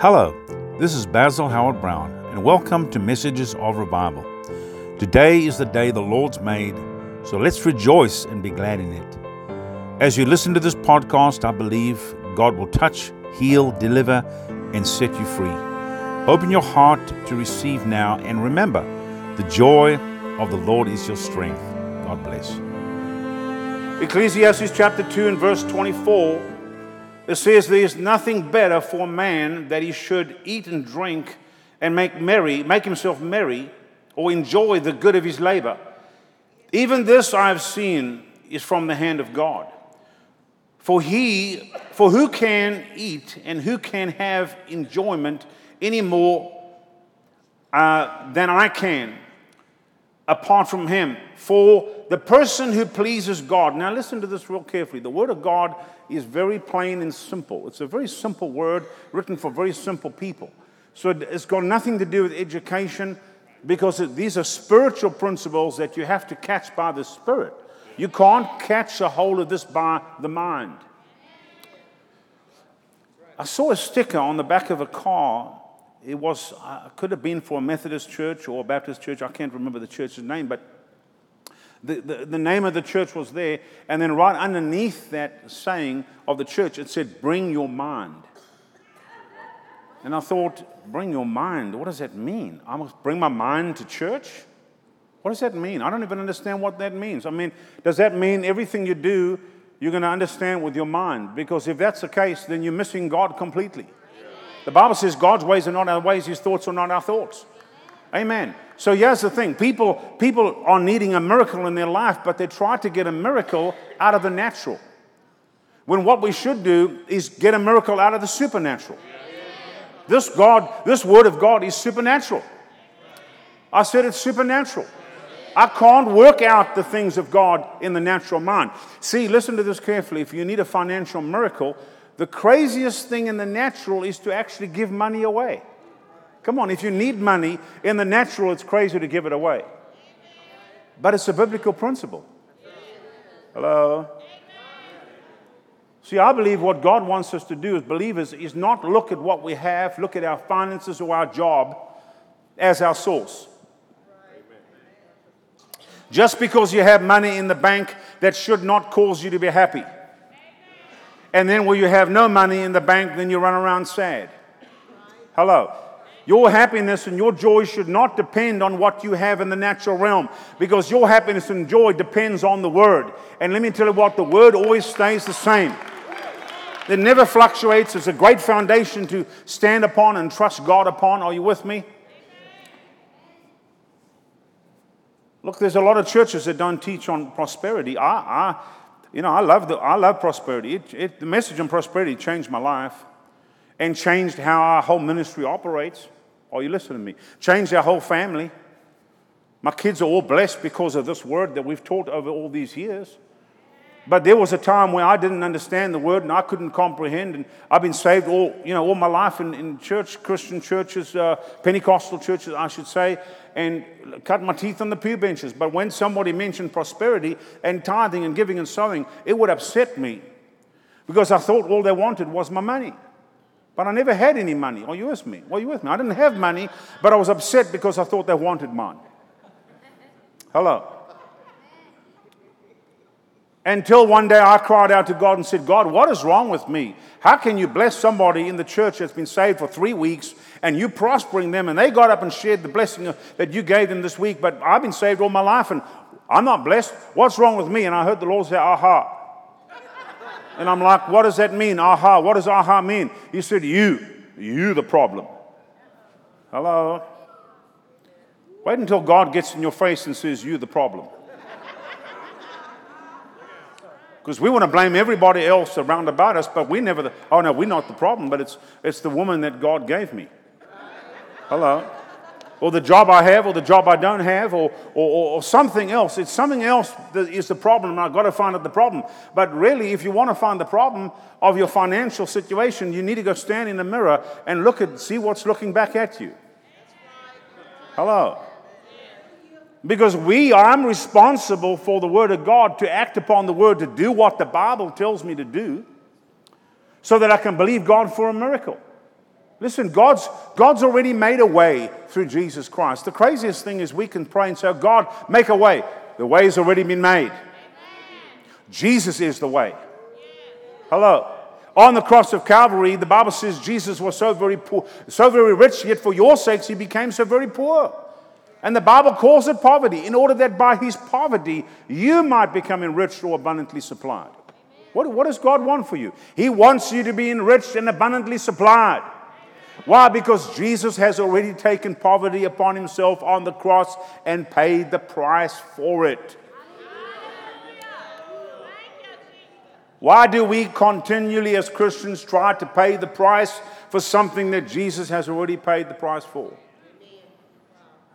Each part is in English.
Hello, this is Basil Howard-Browne, and welcome to Messages of Revival. Today is the day the Lord's made, so let's rejoice and be glad in it. As you listen to this podcast, I believe God will touch, heal, deliver, and set you free. Open your heart to receive now, and remember, the joy of the Lord is your strength. God bless. Ecclesiastes chapter 2 and verse 24 it says, There is nothing better for man that he should eat and drink and make merry, make himself merry, or enjoy the good of his labor. Even this I have seen is from the hand of God. For he, for who can eat and who can have enjoyment any more uh, than I can apart from him? For the person who pleases God. Now, listen to this real carefully. The word of God is very plain and simple. It's a very simple word written for very simple people. So it's got nothing to do with education because these are spiritual principles that you have to catch by the Spirit. You can't catch a hold of this by the mind. I saw a sticker on the back of a car. It was, uh, could have been for a Methodist church or a Baptist church. I can't remember the church's name, but the, the, the, name of the church was there, and then right underneath that saying of the church, it said, Bring your mind. And I thought, Bring your mind, what does that mean? I must bring my mind to church? What does that mean? I don't even understand what that means. I mean, does that mean everything you do, you're going to understand with your mind? Because if that's the case, then you're missing God completely. The Bible says God's ways are not our ways, His thoughts are not our thoughts. Amen. So here's the thing people, people are needing a miracle in their life, but they try to get a miracle out of the natural. When what we should do is get a miracle out of the supernatural. This God, this word of God is supernatural. I said it's supernatural. I can't work out the things of God in the natural mind. See, listen to this carefully. If you need a financial miracle, the craziest thing in the natural is to actually give money away. Come on, if you need money in the natural, it's crazy to give it away. But it's a biblical principle. Hello? See, I believe what God wants us to do as believers is not look at what we have, look at our finances or our job as our source. Just because you have money in the bank, that should not cause you to be happy. And then when you have no money in the bank, then you run around sad. Hello. Your happiness and your joy should not depend on what you have in the natural realm because your happiness and joy depends on the Word. And let me tell you what, the Word always stays the same. It never fluctuates. It's a great foundation to stand upon and trust God upon. Are you with me? Look, there's a lot of churches that don't teach on prosperity. I, I you know, I love, the, I love prosperity. It, it, the message on prosperity changed my life and changed how our whole ministry operates. Are you listening to me? Changed our whole family. My kids are all blessed because of this word that we've taught over all these years. But there was a time where I didn't understand the word and I couldn't comprehend. And I've been saved all, you know, all my life in, in church, Christian churches, uh, Pentecostal churches, I should say, and cut my teeth on the pew benches. But when somebody mentioned prosperity and tithing and giving and sowing, it would upset me because I thought all they wanted was my money. But I never had any money. Are you with me? Are you with me? I didn't have money, but I was upset because I thought they wanted mine. Hello. Until one day I cried out to God and said, God, what is wrong with me? How can you bless somebody in the church that's been saved for three weeks and you prospering them and they got up and shared the blessing uh, that you gave them this week, but I've been saved all my life and I'm not blessed? What's wrong with me? And I heard the Lord say, Aha, and I'm like, what does that mean? Aha. What does aha mean? He said, you. You the problem. Hello? Wait until God gets in your face and says, you the problem. Because we want to blame everybody else around about us, but we never, oh no, we're not the problem, but it's, it's the woman that God gave me. Hello? or the job I have, or the job I don't have, or, or, or something else. It's something else that is the problem, and I've got to find out the problem. But really, if you want to find the problem of your financial situation, you need to go stand in the mirror and look at, see what's looking back at you. Hello. Because we, I'm responsible for the Word of God to act upon the Word, to do what the Bible tells me to do, so that I can believe God for a miracle. Listen, God's, God's already made a way through Jesus Christ. The craziest thing is we can pray and say, God, make a way. The way's already been made. Jesus is the way. Hello. On the cross of Calvary, the Bible says Jesus was so very poor, so very rich, yet for your sakes he became so very poor. And the Bible calls it poverty, in order that by his poverty you might become enriched or abundantly supplied. What, what does God want for you? He wants you to be enriched and abundantly supplied. Why? Because Jesus has already taken poverty upon himself on the cross and paid the price for it. Why do we continually, as Christians, try to pay the price for something that Jesus has already paid the price for?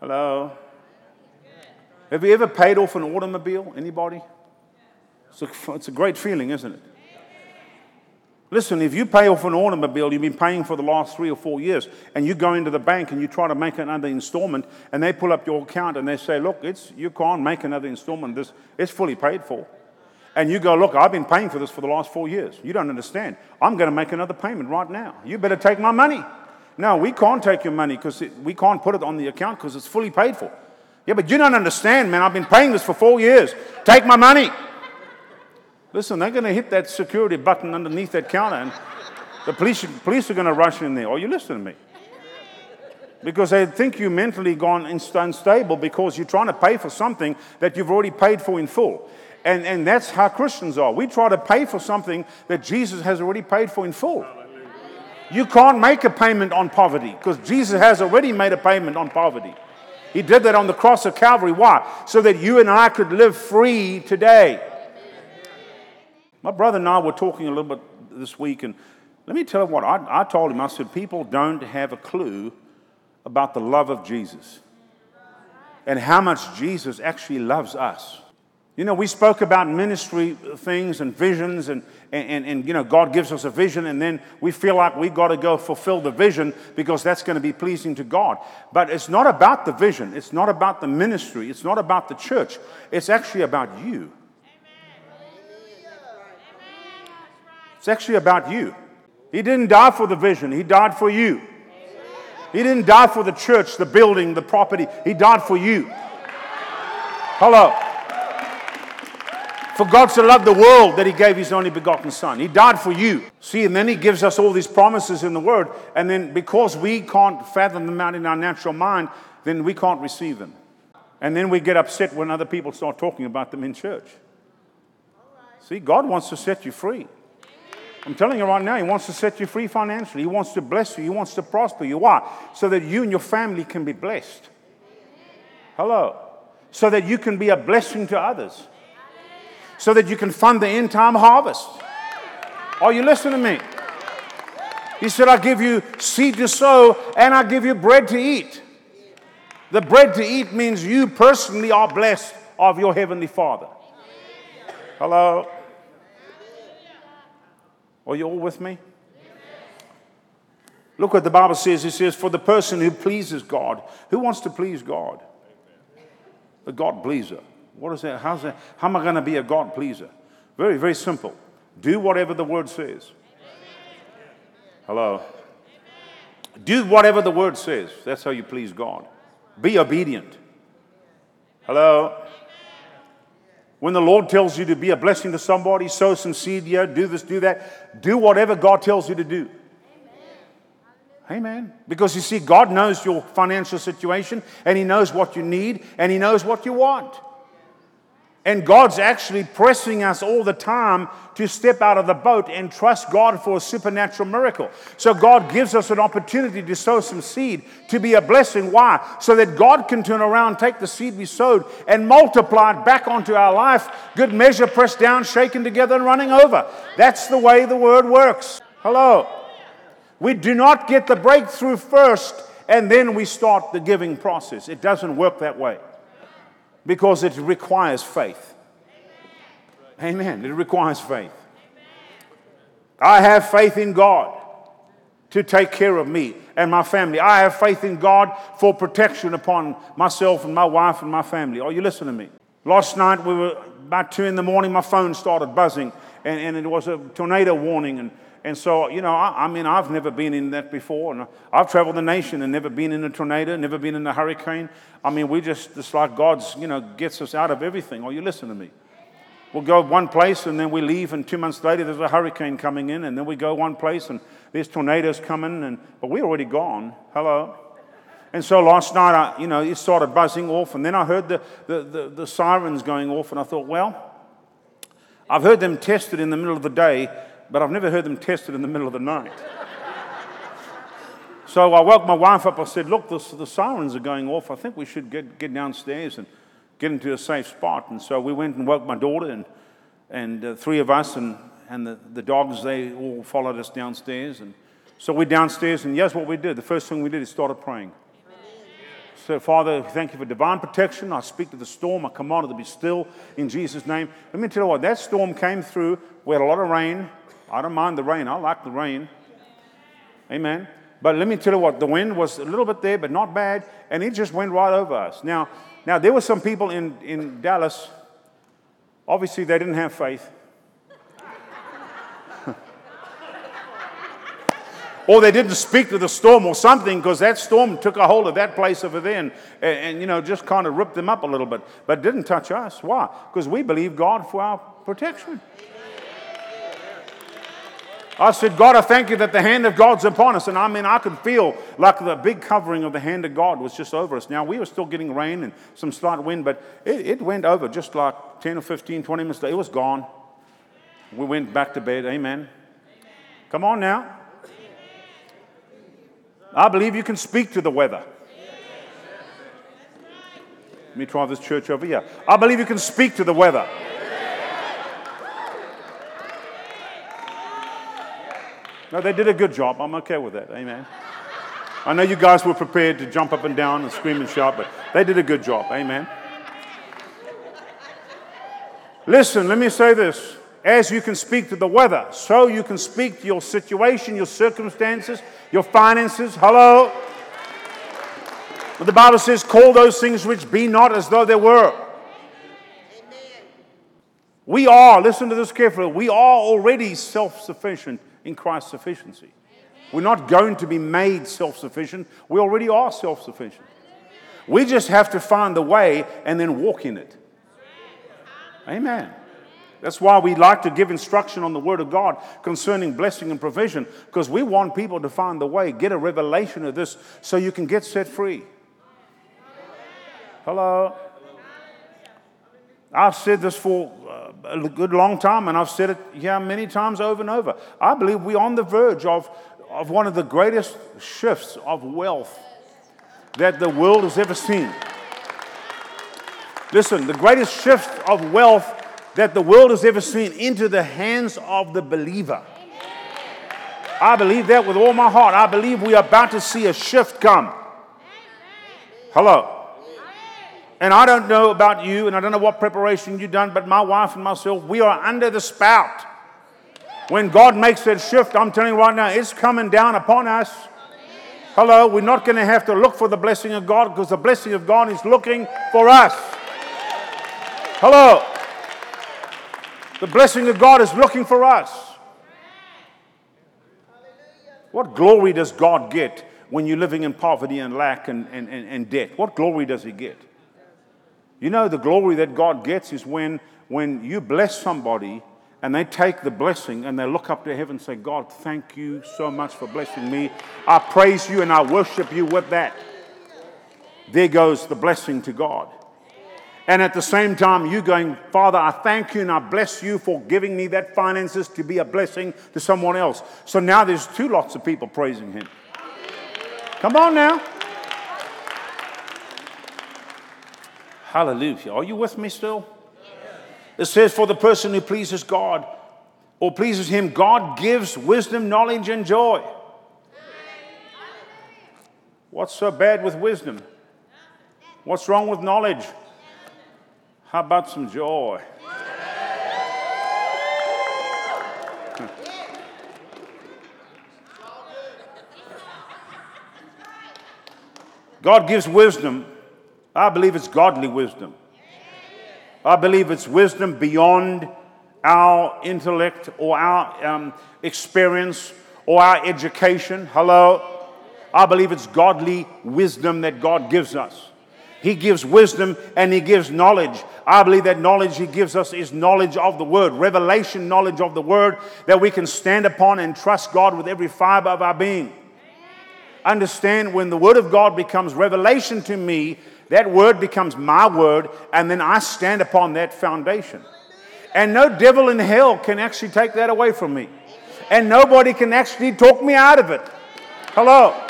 Hello? Have you ever paid off an automobile? Anybody? It's a, it's a great feeling, isn't it? Listen, if you pay off an automobile you've been paying for the last three or four years, and you go into the bank and you try to make another installment, and they pull up your account and they say, Look, it's, you can't make another installment. This, it's fully paid for. And you go, Look, I've been paying for this for the last four years. You don't understand. I'm going to make another payment right now. You better take my money. No, we can't take your money because we can't put it on the account because it's fully paid for. Yeah, but you don't understand, man. I've been paying this for four years. Take my money. Listen, they're going to hit that security button underneath that counter and the police, police are going to rush in there. Are you listening to me? Because they think you're mentally gone unstable because you're trying to pay for something that you've already paid for in full. And, and that's how Christians are. We try to pay for something that Jesus has already paid for in full. You can't make a payment on poverty because Jesus has already made a payment on poverty. He did that on the cross of Calvary. Why? So that you and I could live free today. My brother and I were talking a little bit this week, and let me tell you what I, I told him. I said, People don't have a clue about the love of Jesus and how much Jesus actually loves us. You know, we spoke about ministry things and visions, and, and, and, and, you know, God gives us a vision, and then we feel like we got to go fulfill the vision because that's going to be pleasing to God. But it's not about the vision, it's not about the ministry, it's not about the church, it's actually about you. It's actually about you. He didn't die for the vision, He died for you. He didn't die for the church, the building, the property. He died for you. Hello. For God so loved the world that He gave His only begotten Son. He died for you. See, and then He gives us all these promises in the Word. And then because we can't fathom them out in our natural mind, then we can't receive them. And then we get upset when other people start talking about them in church. See, God wants to set you free. I'm telling you right now, He wants to set you free financially. He wants to bless you. He wants to prosper you. Why? So that you and your family can be blessed. Hello. So that you can be a blessing to others. So that you can fund the end time harvest. Are you listening to me? He said, I give you seed to sow and I give you bread to eat. The bread to eat means you personally are blessed of your heavenly Father. Hello. Are you all with me? Look what the Bible says. It says, For the person who pleases God, who wants to please God? A God pleaser. What is that? How's that? How am I going to be a God pleaser? Very, very simple. Do whatever the word says. Hello. Do whatever the word says. That's how you please God. Be obedient. Hello. When the Lord tells you to be a blessing to somebody, sow some seed here, do this, do that, do whatever God tells you to do. Amen. Amen. Because you see, God knows your financial situation and He knows what you need and He knows what you want. And God's actually pressing us all the time to step out of the boat and trust God for a supernatural miracle. So God gives us an opportunity to sow some seed, to be a blessing. Why? So that God can turn around, take the seed we sowed, and multiply it back onto our life. Good measure, pressed down, shaken together, and running over. That's the way the word works. Hello. We do not get the breakthrough first and then we start the giving process. It doesn't work that way because it requires faith. Amen. It requires faith. I have faith in God to take care of me and my family. I have faith in God for protection upon myself and my wife and my family. Are you listening to me? Last night, we were about two in the morning, my phone started buzzing, and, and it was a tornado warning. And, And so, you know, I, I, mean, I've never been in that before. And I've traveled the nation and never been in a tornado, never been in a hurricane. I mean, we just, it's like God's, you know, gets us out of everything. Or oh, you listen to me. We'll go one place and then we leave, and two months later there's a hurricane coming in, and then we go one place and there's tornadoes coming, and, but we're already gone. Hello. And so last night, I, you know, it started buzzing off, and then I heard the, the, the, the sirens going off, and I thought, well, I've heard them tested in the middle of the day, but I've never heard them tested in the middle of the night. so I woke my wife up. I said, Look, the, the sirens are going off. I think we should get, get downstairs and get into a safe spot. And so we went and woke my daughter and, and uh, three of us and, and the, the dogs, they all followed us downstairs. And so we're downstairs, and yes, what we did, the first thing we did is started praying. So, Father, thank you for divine protection. I speak to the storm. I command it to be still in Jesus' name. Let me tell you what, that storm came through. We had a lot of rain. I don't mind the rain. I like the rain. Amen. But let me tell you what, the wind was a little bit there, but not bad, and it just went right over us. Now, now there were some people in, in Dallas, obviously they didn't have faith. or they didn't speak to the storm or something because that storm took a hold of that place over there and, and, and, you know just kind of ripped them up a little bit but didn't touch us why because we believe god for our protection I said, God, I thank you that the hand of God's upon us. And I mean, I could feel like the big covering of the hand of God was just over us. Now, we were still getting rain and some slight wind, but it, it went over just like 10 or 15, 20 minutes. It was gone. We went back to bed. Amen. Come on now. I believe you can speak to the weather. Let me try this church over here. I believe you can speak to the weather. No, they did a good job. I'm okay with that. Amen. I know you guys were prepared to jump up and down and scream and shout, but they did a good job. Amen. Listen, let me say this. As you can speak to the weather, so you can speak to your situation, your circumstances, your finances. Hello? But the Bible says, call those things which be not as though they were. We are, listen to this carefully, we are already self sufficient in Christ's sufficiency. We're not going to be made self sufficient. We already are self sufficient. We just have to find the way and then walk in it. Amen. That's why we like to give instruction on the Word of God concerning blessing and provision, because we want people to find the way, get a revelation of this so you can get set free. Hello? I've said this for uh, a good long time, and I've said it here many times over and over. I believe we're on the verge of, of one of the greatest shifts of wealth that the world has ever seen. Listen, the greatest shift of wealth that the world has ever seen into the hands of the believer. I believe that with all my heart. I believe we are about to see a shift come. Hello. And I don't know about you, and I don't know what preparation you've done, but my wife and myself, we are under the spout. When God makes that shift, I'm telling you right now, it's coming down upon us. Hello, we're not going to have to look for the blessing of God because the blessing of God is looking for us. Hello. The blessing of God is looking for us. What glory does God get when you're living in poverty and lack and, and, and, and debt? What glory does He get? You know, the glory that God gets is when, when you bless somebody and they take the blessing and they look up to heaven and say, God, thank you so much for blessing me. I praise you and I worship you with that. There goes the blessing to God. And at the same time, you going, Father, I thank you and I bless you for giving me that finances to be a blessing to someone else. So now there's two lots of people praising him. Come on now. Hallelujah. Are you with me still? It says, For the person who pleases God or pleases Him, God gives wisdom, knowledge, and joy. What's so bad with wisdom? What's wrong with knowledge? How about some joy? God gives wisdom I believe it's godly wisdom. I believe it's wisdom beyond our intellect or our um, experience or our education. Hello? I believe it's godly wisdom that God gives us. He gives wisdom and He gives knowledge. I believe that knowledge He gives us is knowledge of the Word, revelation knowledge of the Word that we can stand upon and trust God with every fiber of our being. Understand when the Word of God becomes revelation to me, that Word becomes my Word, and then I stand upon that foundation. And no devil in hell can actually take that away from me. And nobody can actually talk me out of it. Hello.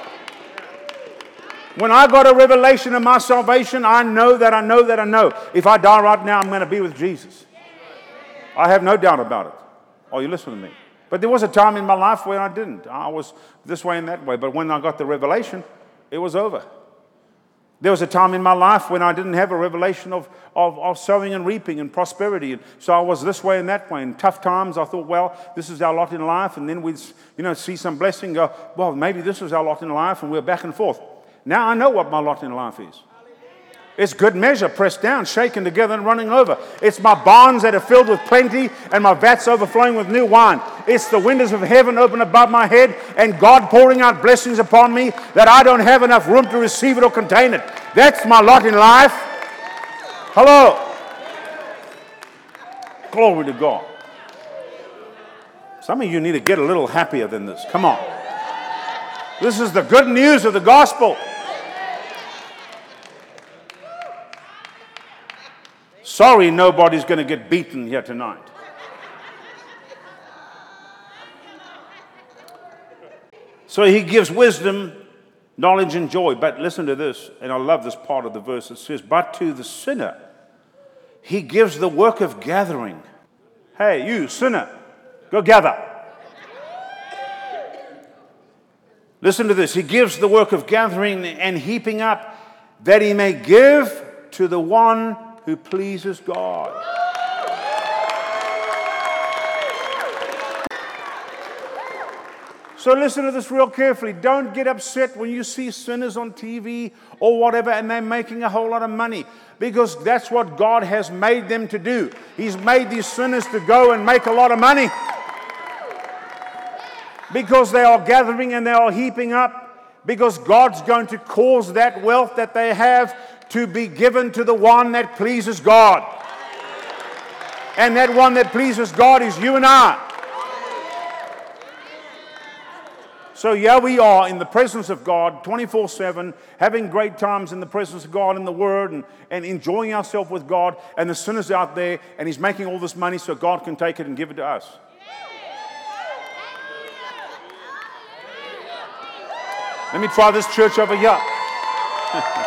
When I got a revelation of my salvation, I know that I know that I know. If I die right now, I'm going to be with Jesus. I have no doubt about it. Oh, you listen to me. But there was a time in my life where I didn't. I was this way and that way. But when I got the revelation, it was over. There was a time in my life when I didn't have a revelation of, of, of, sowing and reaping and prosperity. And so I was this way and that way. In tough times, I thought, well, this is our lot in life. And then we'd you know, see some blessing, go, well, maybe this is our lot in life, and we're back and forth. Now I know what my lot in life is. It's good measure, pressed down, shaken together, and running over. It's my barns that are filled with plenty and my vats overflowing with new wine. It's the windows of heaven open above my head and God pouring out blessings upon me that I don't have enough room to receive it or contain it. That's my lot in life. Hello. Glory to God. Some of you need to get a little happier than this. Come on. This is the good news of the gospel. Sorry, nobody's going to get beaten here tonight. So he gives wisdom, knowledge, and joy. But listen to this, and I love this part of the verse. It says, But to the sinner, he gives the work of gathering. Hey, you sinner, go gather. Listen to this. He gives the work of gathering and heaping up that he may give to the one who pleases God. So listen to this real carefully. Don't get upset when you see sinners on TV or whatever and they're making a whole lot of money because that's what God has made them to do. He's made these sinners to go and make a lot of money because they are gathering and they are heaping up because God's going to cause that wealth that they have to be given to the one that pleases God. And that one that pleases God is you and I. So, yeah, we are in the presence of God 24 7, having great times in the presence of God in the Word and, and enjoying ourselves with God. And the sinner's out there and he's making all this money so God can take it and give it to us. Let me try this church over here.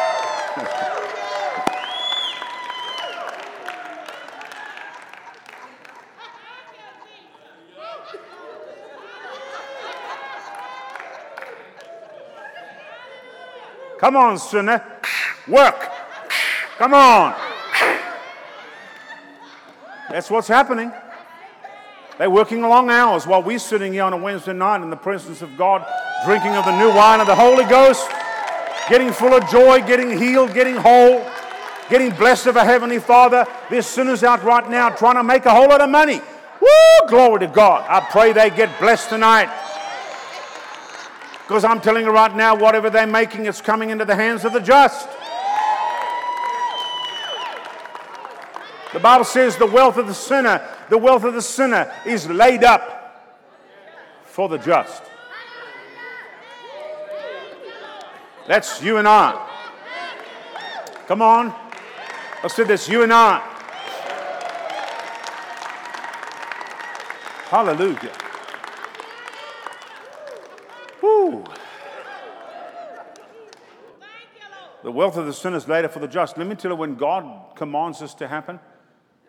Come on, sinner. Work. Come on. That's what's happening. They're working long hours while we're sitting here on a Wednesday night in the presence of God, drinking of the new wine of the Holy Ghost, getting full of joy, getting healed, getting whole, getting blessed of a Heavenly Father. There's sinners out right now trying to make a whole lot of money. Woo! Glory to God. I pray they get blessed tonight. Because I'm telling you right now, whatever they're making, it's coming into the hands of the just. The Bible says the wealth of the sinner, the wealth of the sinner is laid up for the just. That's you and I. Come on. I said this, you and I. Hallelujah. Woo. The wealth of the sinner is later for the just. Let me tell you, when God commands this to happen,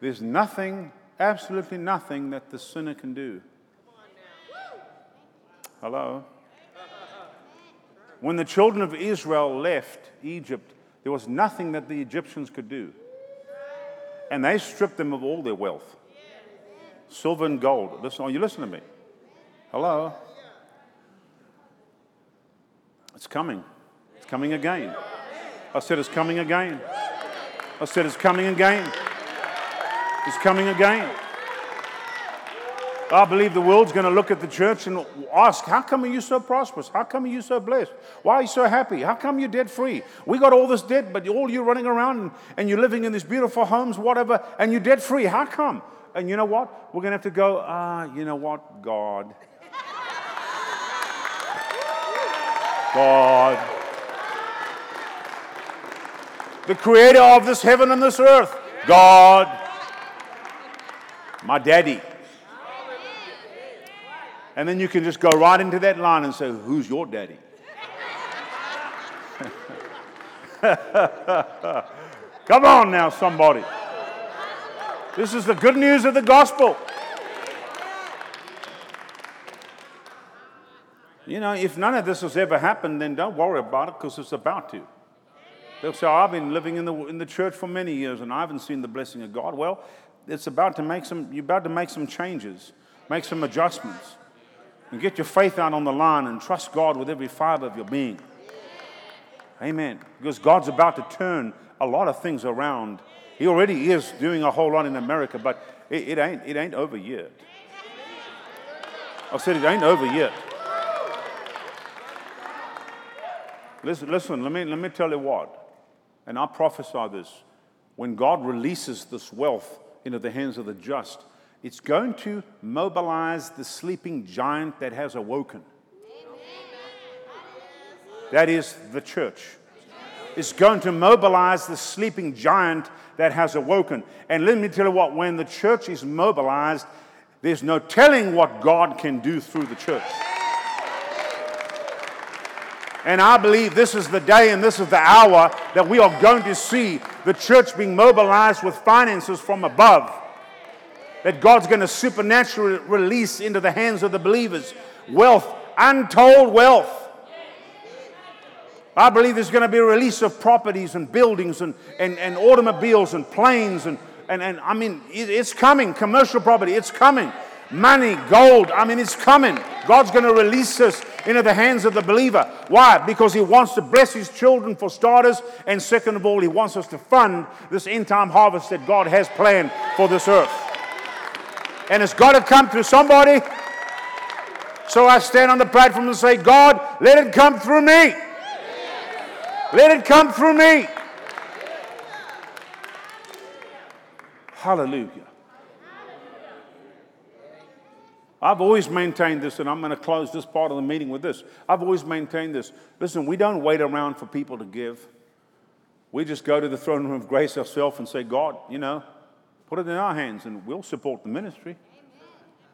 there's nothing, absolutely nothing that the sinner can do. Hello? When the children of Israel left Egypt, there was nothing that the Egyptians could do. And they stripped them of all their wealth silver and gold. Listen, oh, you listen to me. Hello? It's coming. It's coming again. I said it's coming again. I said it's coming again. It's coming again. I believe the world's going to look at the church and ask, How come are you so prosperous? How come are you so blessed? Why are you so happy? How come you're debt free? We got all this debt, but all you're running around and, you're living in these beautiful homes, whatever, and you're debt free. How come? And you know what? We're going to have to go, Ah, you know what? God. God. The creator of this heaven and this earth. God. My daddy. And then you can just go right into that line and say, Who's your daddy? Come on now, somebody. This is the good news of the gospel. You know, if none of this has ever happened, then don't worry about it because it's about to. They'll say, I've been living in the, in the church for many years and I haven't seen the blessing of God. Well, it's about to make some, you're about to make some changes, make some adjustments and get your faith out on the line and trust God with every fiber of your being. Amen. Because God's about to turn a lot of things around. He already is doing a whole lot in America, but it, it ain't, it ain't over yet. I said it ain't over yet. Listen, listen let, me, let me tell you what, and I prophesy this. When God releases this wealth into the hands of the just, it's going to mobilize the sleeping giant that has awoken. That is the church. It's going to mobilize the sleeping giant that has awoken. And let me tell you what, when the church is mobilized, there's no telling what God can do through the church. And I believe this is the day and this is the hour that we are going to see the church being mobilized with finances from above that God's going to supernaturally release into the hands of the believers wealth, untold wealth. I believe there's going to be a release of properties and buildings and, and, and automobiles and planes and, and, and I mean, it's coming. Commercial property, it's coming. Money, gold, I mean, it's coming. God's going to release us into the hands of the believer. Why? Because He wants to bless His children for starters, and second of all, He wants us to fund this end time harvest that God has planned for this earth and it's got to come through somebody. So I stand on the platform and say, God, let it come through me. Let it come through me. Hallelujah. I've always maintained this, and I'm going to close this part of the meeting with this. I've always maintained this. Listen, we don't wait around for people to give. We just go to the throne room of grace ourselves and say, God, you know, Put it in our hands and we'll support the ministry.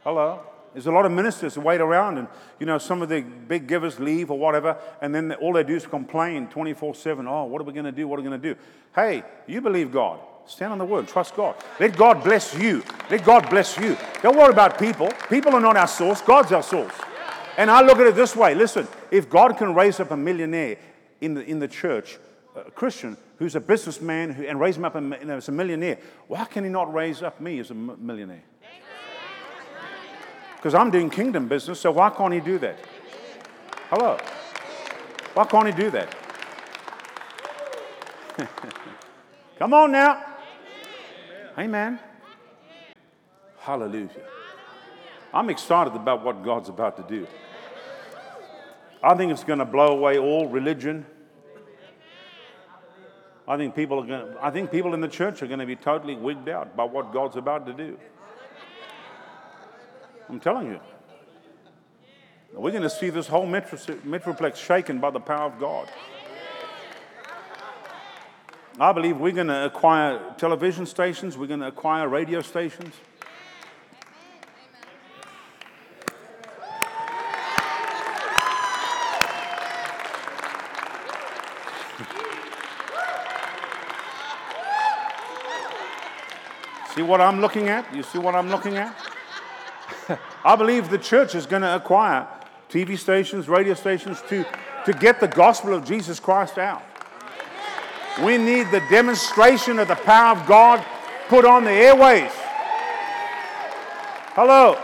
Hello. There's a lot of ministers who wait around, and you know, some of the big givers leave or whatever, and then all they do is complain 24 7. Oh, what are we going to do? What are we going to do? Hey, you believe God. Stand on the word. Trust God. Let God bless you. Let God bless you. Don't worry about people. People are not our source, God's our source. And I look at it this way listen, if God can raise up a millionaire in the, in the church, a Christian, who's a businessman who, and raise him up as a millionaire, why can he not raise up me as a millionaire? Because I'm doing kingdom business, so why can't he do that? Hello. Why can't he do that? Come on now. Amen. Hallelujah. I'm excited about what God's about to do. I think it's going to blow away all religion I think people are going I think people in the church are going to be totally wigged out by what God's about to do. I'm telling you. We're going to see this whole metro, metroplex shaken by the power of God. I believe we're going to acquire television stations, we're going to acquire radio stations. See what I'm looking at? You see what I'm looking at? I believe the church is going to acquire TV stations, radio stations to, to get the gospel of Jesus Christ out. We need the demonstration of the power of God put on the airways. Hello.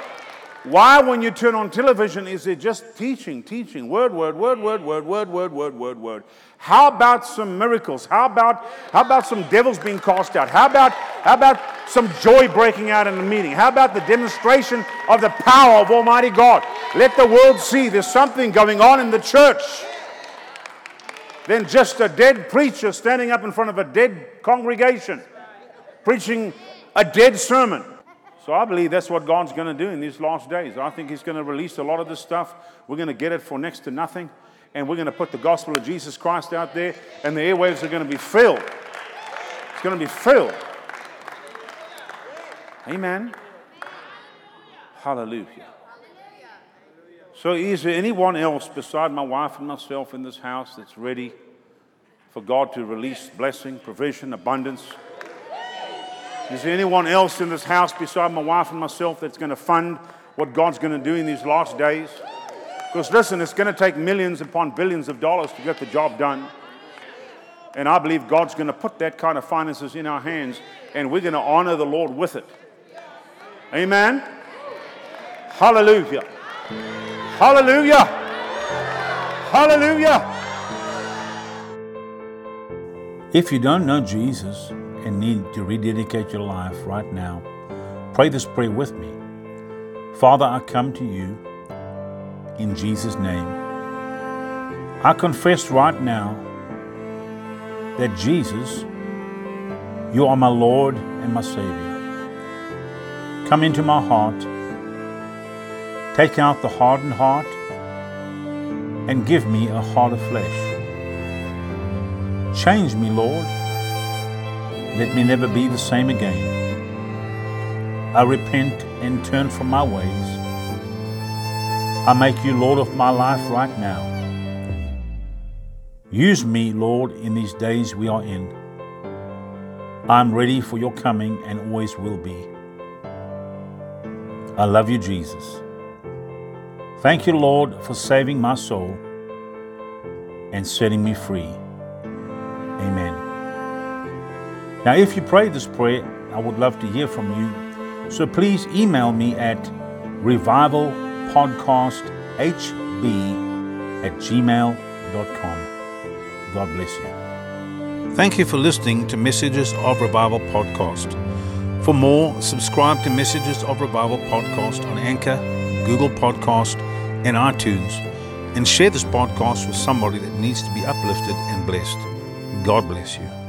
Why, when you turn on television, is it just teaching, teaching, word, word, word, word, word, word, word, word, word, word? How about some miracles? How about, how about some devils being cast out? How about, how about some joy breaking out in the meeting? How about the demonstration of the power of Almighty God? Let the world see there's something going on in the church than just a dead preacher standing up in front of a dead congregation preaching a dead sermon. So I believe that's what God's going to do in these last days. I think He's going to release a lot of this stuff. We're going to get it for next to nothing. And we're going to put the gospel of Jesus Christ out there, and the airwaves are going to be filled. It's going to be filled. Amen. Hallelujah. So, is there anyone else beside my wife and myself in this house that's ready for God to release blessing, provision, abundance? Is there anyone else in this house beside my wife and myself that's going to fund what God's going to do in these last days? Because listen, it's going to take millions upon billions of dollars to get the job done. And I believe God's going to put that kind of finances in our hands, and we're going to honor the Lord with it. Amen. Hallelujah. Hallelujah. Hallelujah. If you don't know Jesus, and need to rededicate your life right now, pray this prayer with me. Father, I come to you in Jesus' name. I confess right now that Jesus, you are my Lord and my Savior. Come into my heart, take out the hardened heart, and give me a heart of flesh. Change me, Lord let me never be the same again. I repent and turn from my ways. I make you Lord of my life right now. Use me, Lord, in these days we are in. I'm ready for your coming and always will be. I love you, Jesus. Thank you, Lord, for saving my soul and setting me free. Amen. Now, if you pray this prayer, I would love to hear from you. So please email me at revivalpodcasthb at gmail.com. God bless you. Thank you for listening to Messages of Revival podcast. For more, subscribe to Messages of Revival podcast on Anchor, Google Podcast, and iTunes, and share this podcast with somebody that needs to be uplifted and blessed. God bless you.